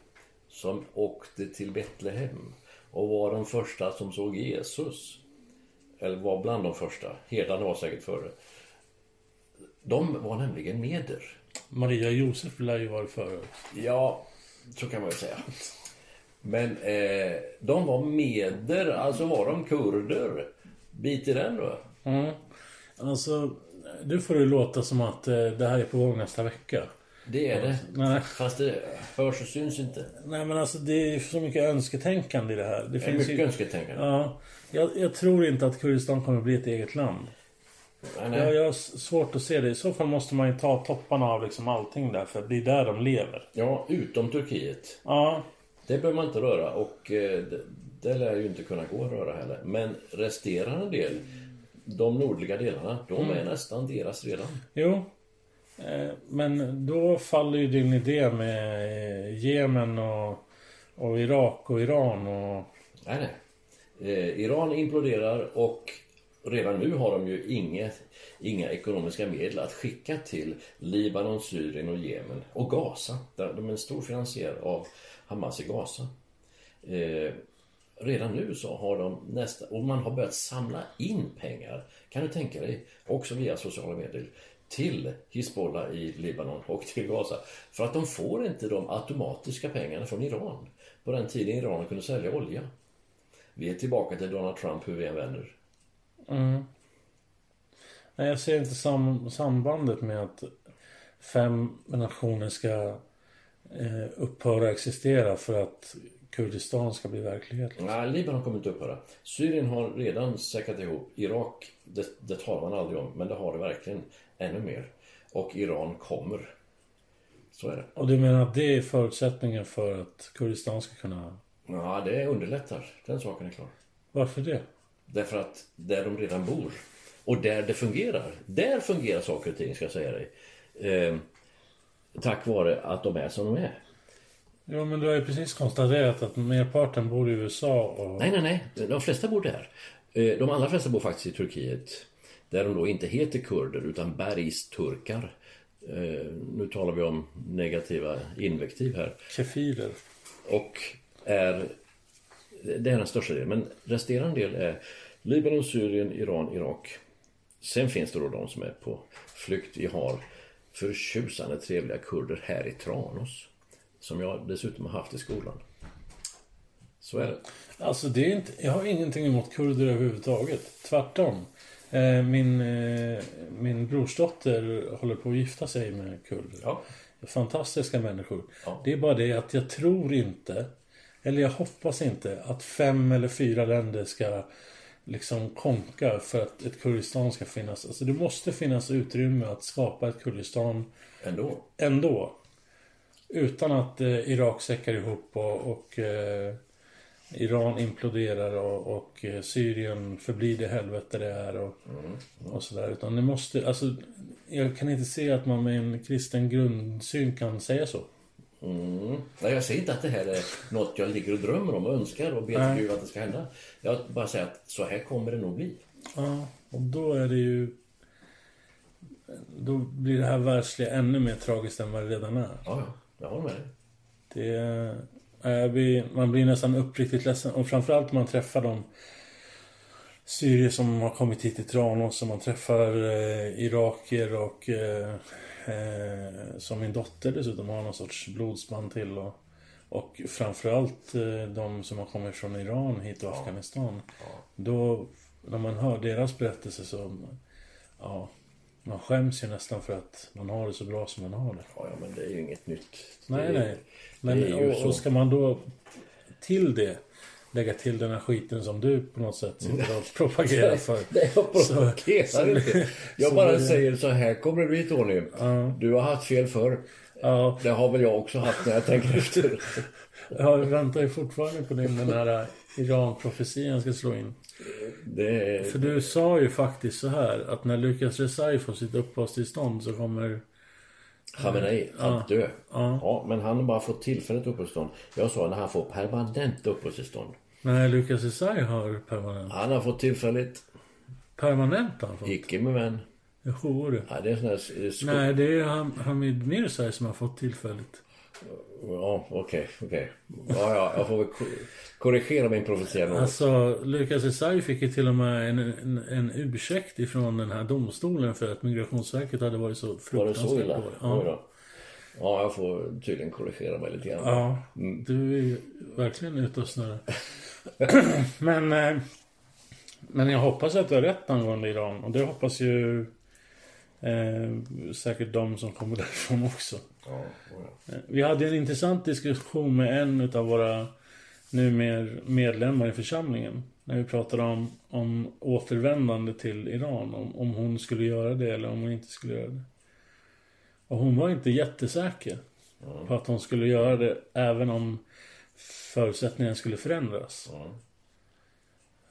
som åkte till Betlehem och var de första som såg Jesus. Eller var bland de första. Herdarna var säkert före. De var nämligen meder. Maria Josef lär ju vara före. Ja, så kan man ju säga. Men eh, de var meder, alltså var de kurder. Bit i den då. Mm. Alltså, du får det låta som att eh, det här är på gång nästa vecka. Det är det. Nej. Fast det hörs och syns inte. Nej men alltså det är så mycket önsketänkande i det här. Det Det finns mycket ju... önsketänkande. Ja. Jag, jag tror inte att Kurdistan kommer bli ett eget land. Nej, nej. Jag, jag har svårt att se det. I så fall måste man ju ta topparna av liksom allting där. För det är där de lever. Ja, utom Turkiet. Ja. Det behöver man inte röra och eh, det, det lär ju inte kunna gå att röra heller. Men resterande del, de nordliga delarna, de är nästan deras redan. Jo. Eh, men då faller ju din idé med eh, Jemen och, och Irak och Iran och... Nej, nej. Eh, Iran imploderar och redan nu har de ju inget, inga ekonomiska medel att skicka till Libanon, Syrien och Jemen och Gaza. Där De är en stor finansiär av Hamas i Gaza. Eh, redan nu så har de nästa, och man har börjat samla in pengar, kan du tänka dig, också via sociala medier, till Hizbollah i Libanon och till Gaza. För att de får inte de automatiska pengarna från Iran. På den tiden Iran kunde sälja olja. Vi är tillbaka till Donald Trump hur vi än vänder. Nej, jag ser inte sam, sambandet med att fem nationer ska eh, upphöra existera för att Kurdistan ska bli verklighet. Nej, Libanon kommer inte upphöra. Syrien har redan säkrat ihop. Irak, det, det talar man aldrig om, men det har det verkligen ännu mer. Och Iran kommer. Så är det. Och du menar att det är förutsättningen för att Kurdistan ska kunna... Ja, det underlättar. Den saken är klar. Varför det? Därför att där de redan bor och där det fungerar, där fungerar saker och ting ska jag säga dig. Eh, tack vare att de är som de är. Jo, men du har ju precis konstaterat att merparten bor i USA och... Nej, nej, nej. De flesta bor där. Eh, De allra flesta bor faktiskt i Turkiet. Där de då inte heter kurder utan bergsturkar. Eh, Nu talar vi om negativa invektiv här. Kefirer. Och är... Det är den största delen. Men resterande del är Libanon, Syrien, Iran, Irak. Sen finns det då de som är på flykt. Vi har förtjusande trevliga kurder här i Tranås. Som jag dessutom har haft i skolan. Så är det. Alltså det är inte... Jag har ingenting emot kurder överhuvudtaget. Tvärtom. Eh, Min, eh, min brorsdotter håller på att gifta sig med kurder. Ja. Fantastiska människor. Ja. Det är bara det att jag tror inte, eller jag hoppas inte, att fem eller fyra länder ska liksom konka för att ett Kurdistan ska finnas. Alltså det måste finnas utrymme att skapa ett Kurdistan Ändå. ändå. Utan att eh, Irak säckar ihop och, och, eh, Iran imploderar och, och eh, Syrien förblir det helvete det är och, och sådär. Utan det måste, alltså jag kan inte se att man med en kristen grundsyn kan säga så. Mm. Nej, jag säger inte att det här är något jag ligger och drömmer om och önskar och ber till Gud att det ska hända. Jag bara säger att så här kommer det nog bli. Ja, och då är det ju... Då blir det här världsliga ännu mer tragiskt än vad det redan är. Ja, ja. Jag håller med dig. Det man blir nästan uppriktigt ledsen. Och framförallt när man träffar de syrier som har kommit hit till Tranås. Och man träffar eh, irakier och eh, eh, som min dotter dessutom har någon sorts blodsband till. Och, och framförallt eh, de som har kommit från Iran hit och Afghanistan. Då, när man hör deras berättelser så... Ja, man skäms ju nästan för att man har det så bra som man har det. Ja, ja men det är ju inget nytt. Nej, det nej. Men ju och, så. och ska man då till det lägga till den här skiten som du på något sätt sitter och propagerar för. Nej, jag provokerar så- inte. Jag bara det- säger så här kommer det bli Tony. Du har haft fel förr. Ja, Det har väl jag också haft när jag tänker efter. jag väntar ju fortfarande på din den här Iran-profetian ska slå in. Är... För du sa ju faktiskt så här att när Lukas Resai får sitt uppehållstillstånd så kommer... Khamenei att dö. Ja. Ja, men han har bara fått tillfälligt uppehållstillstånd. Jag sa när han får permanent uppehållstillstånd. Nej, Lukas Resai har permanent. Han har fått tillfälligt, Permanent har han fått. icke med vän. Jo, du. Ja, det är sån här eh, sko- Nej, det är Ham- Hamid Mirzai som har fått tillfälligt. Ja, okej, okej. Ja, ja, jag får väl ko- korrigera min profetia något. Alltså, Lukas Esai fick ju till och med en, en, en ursäkt ifrån den här domstolen för att Migrationsverket hade varit så Var det fruktansvärt så illa? Ja. Ja, jag får tydligen korrigera mig lite grann. ja, du är ju verkligen ute och snurrar. men, eh, men jag hoppas att du har rätt angående Iran. Och det hoppas ju eh, säkert de som kommer därifrån också. Ja. Eh, Vi hade en intressant diskussion med en utav våra numer medlemmar i församlingen. När vi pratade om, om återvändande till Iran. Om, om hon skulle göra det eller om hon inte skulle göra det. Och hon var inte jättesäker på att hon skulle göra det även om förutsättningarna skulle förändras.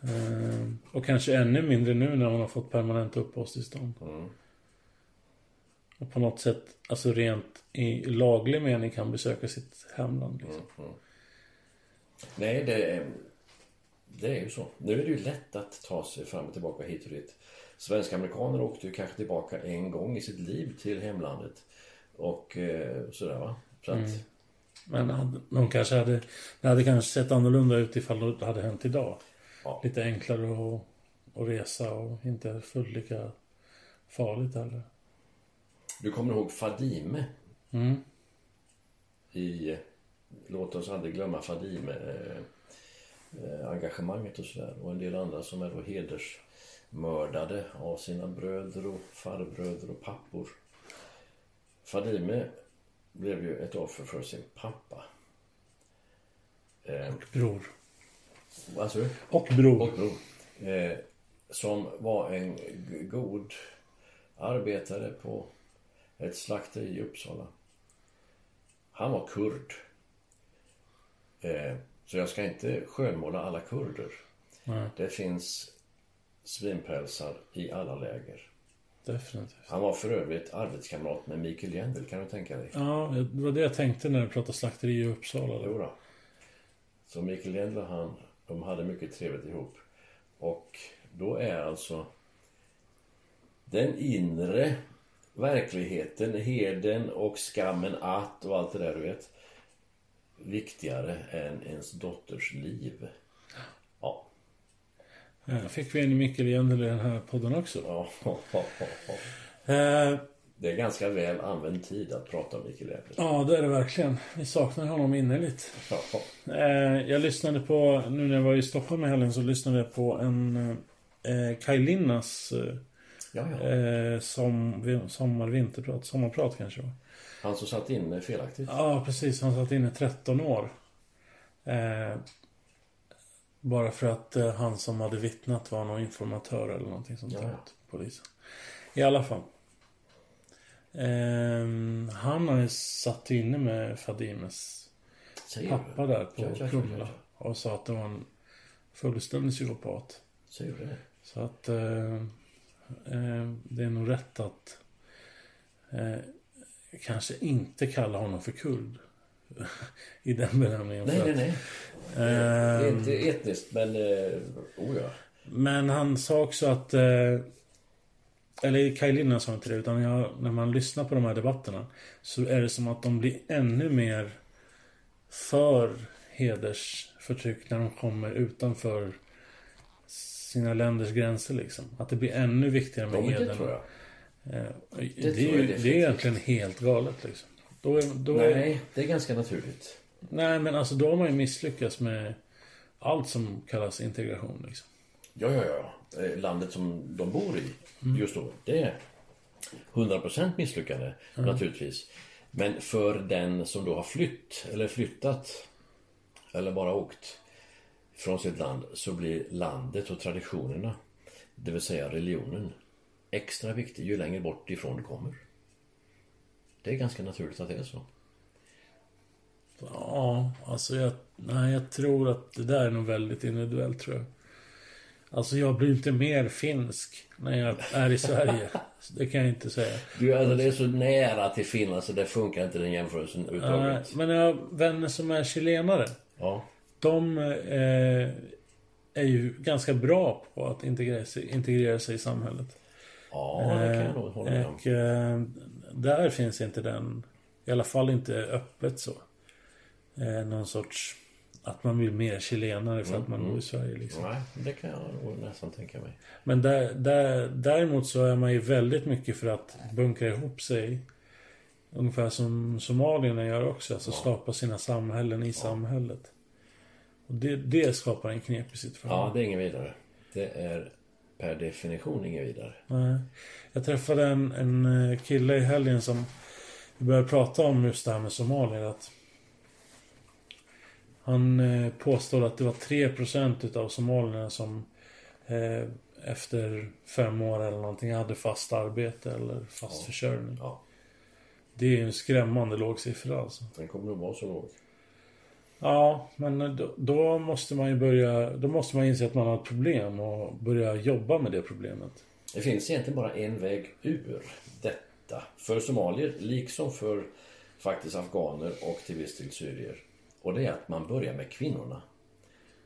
Eh, och kanske ännu mindre nu när hon har fått permanent uppehållstillstånd. Och på något sätt, alltså rent i laglig mening kan besöka sitt hemland. Liksom. Nej, det är, det är ju så. Nu är det ju lätt att ta sig fram och tillbaka hit och dit. Svenska amerikaner åkte ju kanske tillbaka en gång i sitt liv till hemlandet. Och eh, sådär va. Så att, Men hade, de kanske hade, det hade kanske sett annorlunda ut ifall det hade hänt idag. Ja. Lite enklare att, att resa och inte fullt lika farligt heller. Du kommer ihåg Fadime? Mm. I Låt oss aldrig glömma Fadime. Eh, eh, engagemanget och sådär. Och en del andra som är då hedersmördade av sina bröder och farbröder och pappor. Fadime blev ju ett offer för sin pappa. Eh, Bror. alltså, Och bror. och bror. Eh, som var en god arbetare på ett slakteri i Uppsala. Han var kurd. Eh, så jag ska inte skönmåla alla kurder. Nej, Det finns svinpälsar i alla läger. definitivt. Han var för övrigt arbetskamrat med Mikael Jendel, kan du tänka dig? Ja, det var det jag tänkte när du pratade slakteri i Uppsala. Jo Då. Så Mikael Jendel och han, de hade mycket trevligt ihop. Och då är alltså den inre verkligheten, heden och skammen att och allt det där du vet. Viktigare än ens dotters liv. Ja. Ja, fick vi en Mikael Jendel i den här podden också. ja. Eh, Det är ganska väl använd tid att prata om Mikael Jendel. ja, det är det verkligen. Vi saknar honom innerligt. Ja. Eh, jag lyssnade på, nu när jag var i Stockholm i helgen så lyssnade jag på en eh, Kaj Linnas Ja, ja. eh, som, sommar, vinterprat, sommarprat kanske va? Han som satt inne felaktigt. Ja, precis. Han satt inne 13 år. Eh, bara för att eh, han som hade vittnat var någon informatör eller någonting sånt Ja, där ja. åt polisen. I alla fall. Eh, han har ju satt inne med Fadimes Säger pappa du? där på Ja, ja, ja, Kumla. ja, och sa att det var en fullständig psykopat. Säger du det? Så att eh, det är nog rätt att eh, kanske inte kalla honom för kurd. I den benämningen. Nej, nej, att, nej. Det är eh, inte etniskt, men... Eh, oh ja. Men han sa också att... Eh, eller Kaj Linna sa inte det, utan jag, när man lyssnar på de här debatterna så är det som att de blir ännu mer för hedersförtryck när de kommer utanför sina länders gränser liksom. Att det blir ännu viktigare med men det tror jag. Eh, det, tror är jag ju, det är egentligen helt galet liksom. Då är, då är, Nej, det är ganska naturligt. nej men alltså då har man ju misslyckats med allt som kallas integration liksom. Ja, ja, ja. Eh, Landet som de bor i just då, det är 100% misslyckande naturligtvis. Men för den som då har flytt eller flyttat eller bara åkt från sitt land så blir landet och traditionerna, det vill säga religionen, extra viktig ju längre bort ifrån du kommer. Det är ganska naturligt att det är så. Ja, alltså jag, nej, jag tror att det där är nog väldigt individuellt tror jag. Alltså jag blir inte mer finsk när jag är i Sverige. Det kan jag inte säga. Du, alltså, det är så nära till Finland så det funkar inte den jämförelsen överhuvudtaget. men jag har vänner som är chilenare. Ja. De eh, är ju ganska bra på att integrera sig, integrera sig i samhället. ja, det kan jag nog hålla med om. Och eh, där finns inte den, i alla fall inte öppet så. Eh, någon sorts, att man blir mer chilenare för att man bor i Sverige liksom. Nej, det kan jag nog nästan tänka mig. Men där, där, däremot så är man ju väldigt mycket för att bunkra ihop sig. Ungefär som somalierna gör också. Alltså skapa sina samhällen i samhället. Och det, det skapar en knepig situation. Ja, det är ingen vidare. Det är per definition ingen vidare. Nej. Jag träffade en, en eh, kille i helgen som vi började prata om just det här med somalier. Att han eh, påstår att det var 3% utav somalierna som eh, efter fem år eller någonting hade fast arbete eller fast försörjning. Ja, Det är ju en skrämmande låg siffra alltså. den kommer nog vara så låg. Ja, men då, då måste man ju börja... Då måste man inse att man har ett problem och börja jobba med det problemet. Det finns egentligen bara en väg ur detta. För somalier, liksom för faktiskt afghaner och till viss del syrier. Och det är att man börjar med kvinnorna.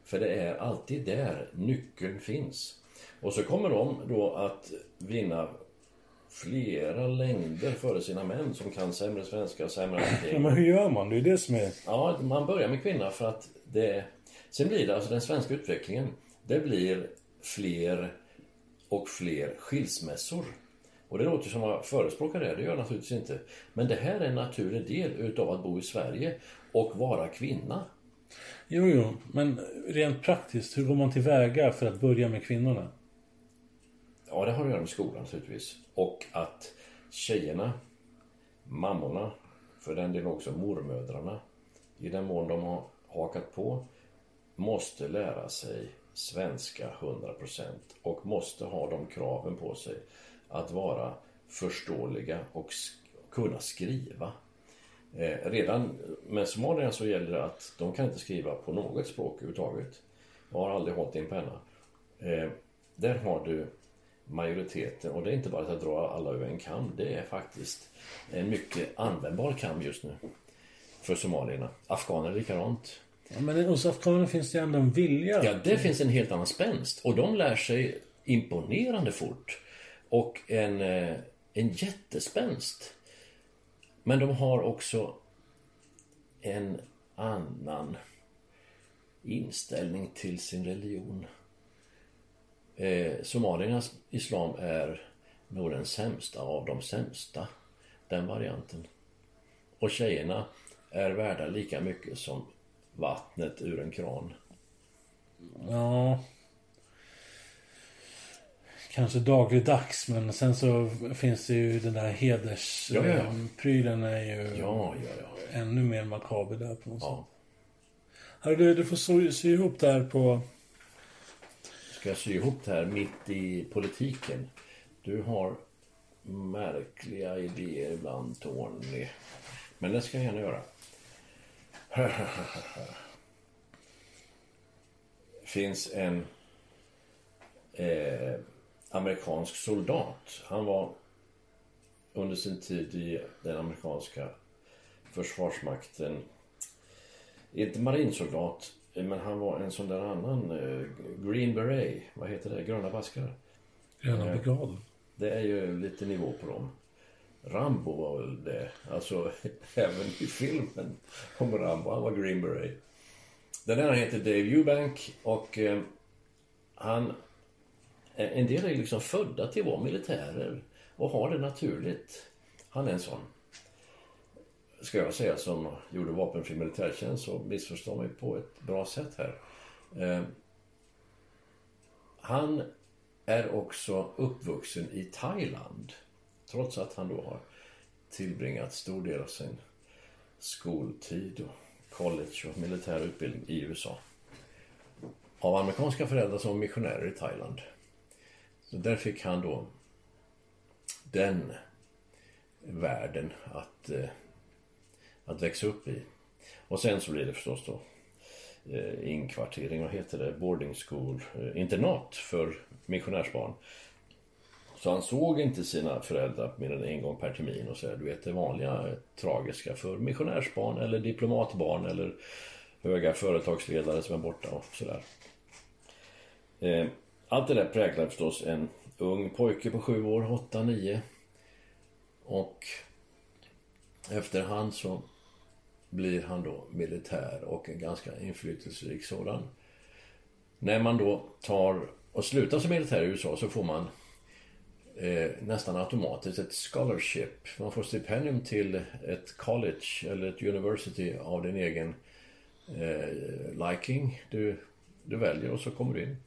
För det är alltid där nyckeln finns. Och så kommer de då att vinna flera längder före sina män som kan sämre svenska och sämre allting. men hur gör man? Det är det som är... Ja, man börjar med kvinna för att det... Sen blir det alltså den svenska utvecklingen. Det blir fler och fler skilsmässor. Och det låter som att förespråkar det, det gör jag naturligtvis inte. Men det här är en naturlig del utav att bo i Sverige och vara kvinna. Jo, jo, men rent praktiskt, hur går man tillväga för att börja med kvinnorna? Ja, det har att göra med skolan naturligtvis. Och att tjejerna, mammorna, för den delen också mormödrarna, i den mån de har hakat på, måste lära sig svenska 100% och måste ha de kraven på sig att vara förståeliga och sk- kunna skriva. Eh, redan med somalierna så gäller det att de kan inte skriva på något språk överhuvudtaget. Jag har aldrig hållit i en penna. Eh, där har du majoriteten och det är inte bara att drar alla över en kam. Det är faktiskt en mycket användbar kam just nu. För somalierna. Afghaner likadant. Ja, men hos afghanerna finns det ändå en vilja. Ja, det finns en helt annan spänst. Och de lär sig imponerande fort. Och en, eh, en jättespänst. Men de har också en annan inställning till sin religion. Eh, somaliernas islam är nog den sämsta av de sämsta. Den varianten. Och tjejerna är värda lika mycket som vattnet ur en kran. Ja. Kanske dagligdags, men sen så finns det ju den där heders... Ja, ja, Prylen är ju Ja, ännu mer makaber där på något sätt. Hörru du, du får sy, sy ihop där på... Ska sy ihop det här mitt i politiken? Du har märkliga idéer ibland, Tony. Men det ska jag gärna göra. finns en eh, amerikansk soldat. Han var under sin tid i den amerikanska försvarsmakten inte marinsoldat men han var en sån där annan eh, Green Beret. Vad heter det? Gröna baskar. Gröna Eh, brigaden. Det är ju lite nivå på dem. Rambo var väl det. Alltså även i filmen om Rambo. Han var Green Beret. Den här heter Dave Eubank och eh, han... eh, En del är liksom födda till att vara militärer och har det naturligt. Han är en sån. Ska jag säga som gjorde vapenfri militärtjänst så missförstår mig på ett bra sätt här. Eh, han är också uppvuxen i Thailand. Trots att han då har tillbringat stor del av sin skoltid och college och militär utbildning i USA. Av amerikanska föräldrar som var missionärer i Thailand. Så där fick han då den världen att, eh, att växa upp i. Och sen så blir det förstås då eh, inkvartering, vad heter det, boarding school, eh, internat för missionärsbarn. Så han såg inte sina föräldrar mer än en gång per termin och så här, du vet det vanliga eh, tragiska för missionärsbarn eller diplomatbarn eller höga företagsledare som är borta och sådär. Eh, allt det där präglar förstås en ung pojke på sju år, åtta, nio. Och efterhand så blir han då militär och en ganska inflytelserik sådan. När man då tar och slutar som militär i USA så får man eh, nästan automatiskt ett scholarship. Man får stipendium till ett college eller ett university av din egen eh, liking. Du, du väljer och så kommer du in.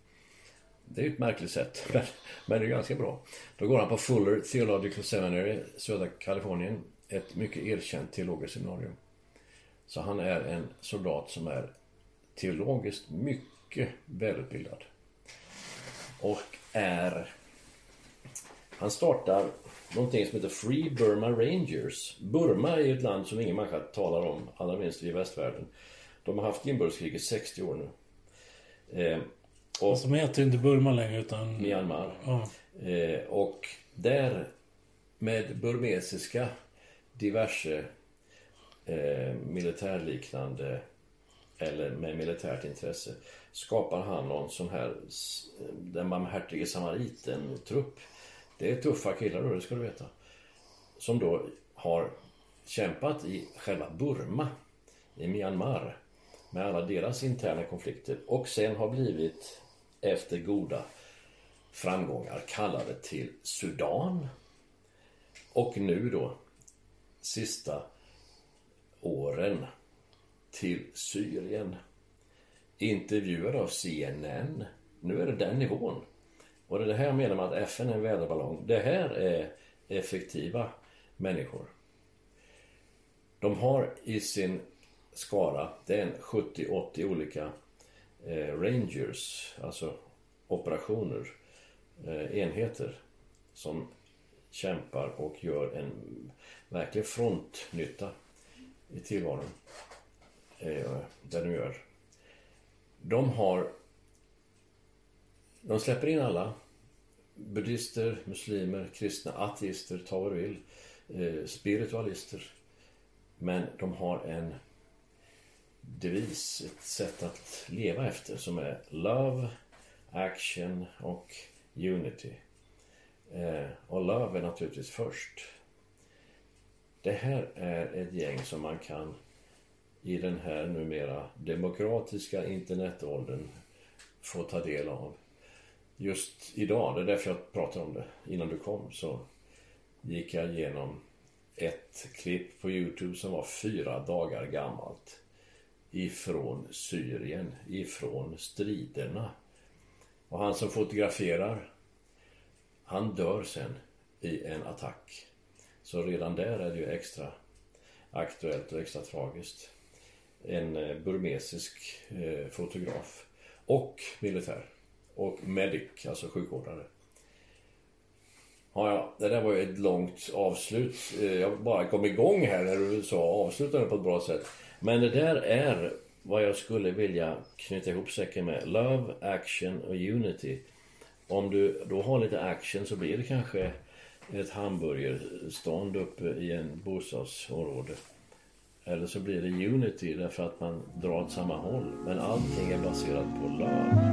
Det är ju ett märkligt sätt, men, men det är ganska bra. Då går han på Fuller Theological Seminary, södra Kalifornien. Ett mycket erkänt teologiskt seminarium. Så han är en soldat som är teologiskt mycket välutbildad. Och är... Han startar någonting som heter Free Burma Rangers. Burma är ett land som ingen människa talar om, allra minst i västvärlden. De har haft inbördeskrig i 60 år nu. Eh, och Som heter inte Burma längre utan... Myanmar. Ja. Eh, och där med burmesiska diverse eh, militärliknande eller med militärt intresse skapar han någon sån här den barmhärtige samariten-trupp. Det är tuffa killar då, det ska du veta. Som då har kämpat i själva Burma, i Myanmar, med alla deras interna konflikter och sen har blivit efter goda framgångar kallade till Sudan. Och nu då, sista åren, till Syrien. Intervjuad av CNN. Nu är det den nivån. Och det är det här jag menar med att FN är en väderballong. Det här är effektiva människor. De har i sin skara, det är en 70-80 olika eh, rangers, alltså operationer, eh, enheter som kämpar och gör en verklig frontnytta i tillvaron. Eh, där de gör. De har de släpper in alla buddhister, muslimer, kristna, ateister, ta vad du vill, eh, spiritualister. Men de har en devis, ett sätt att leva efter som är Love, Action och Unity. Eh, och Love är naturligtvis först. Det här är ett gäng som man kan i den här numera demokratiska internetåldern få ta del av. Just idag, det är därför jag pratar om det, innan du kom så gick jag igenom ett klipp på Youtube som var fyra dagar gammalt ifrån Syrien, ifrån striderna. Och han som fotograferar, han dör sen i en attack. Så redan där är det ju extra aktuellt och extra tragiskt. En eh, burmesisk eh, fotograf och militär och medic, alltså sjukvårdare. Ja, ja, det där var ju ett långt avslut. Eh, jag bara kom igång här när du sa avslutade på ett bra sätt. Men det där är vad jag skulle vilja knyta ihop säcken med. Love, action och unity. Om du då har lite action så blir det kanske ett hamburgerstånd uppe i en bostadsområde. Eller så blir det unity därför att man drar åt samma håll. Men allting är baserat på love.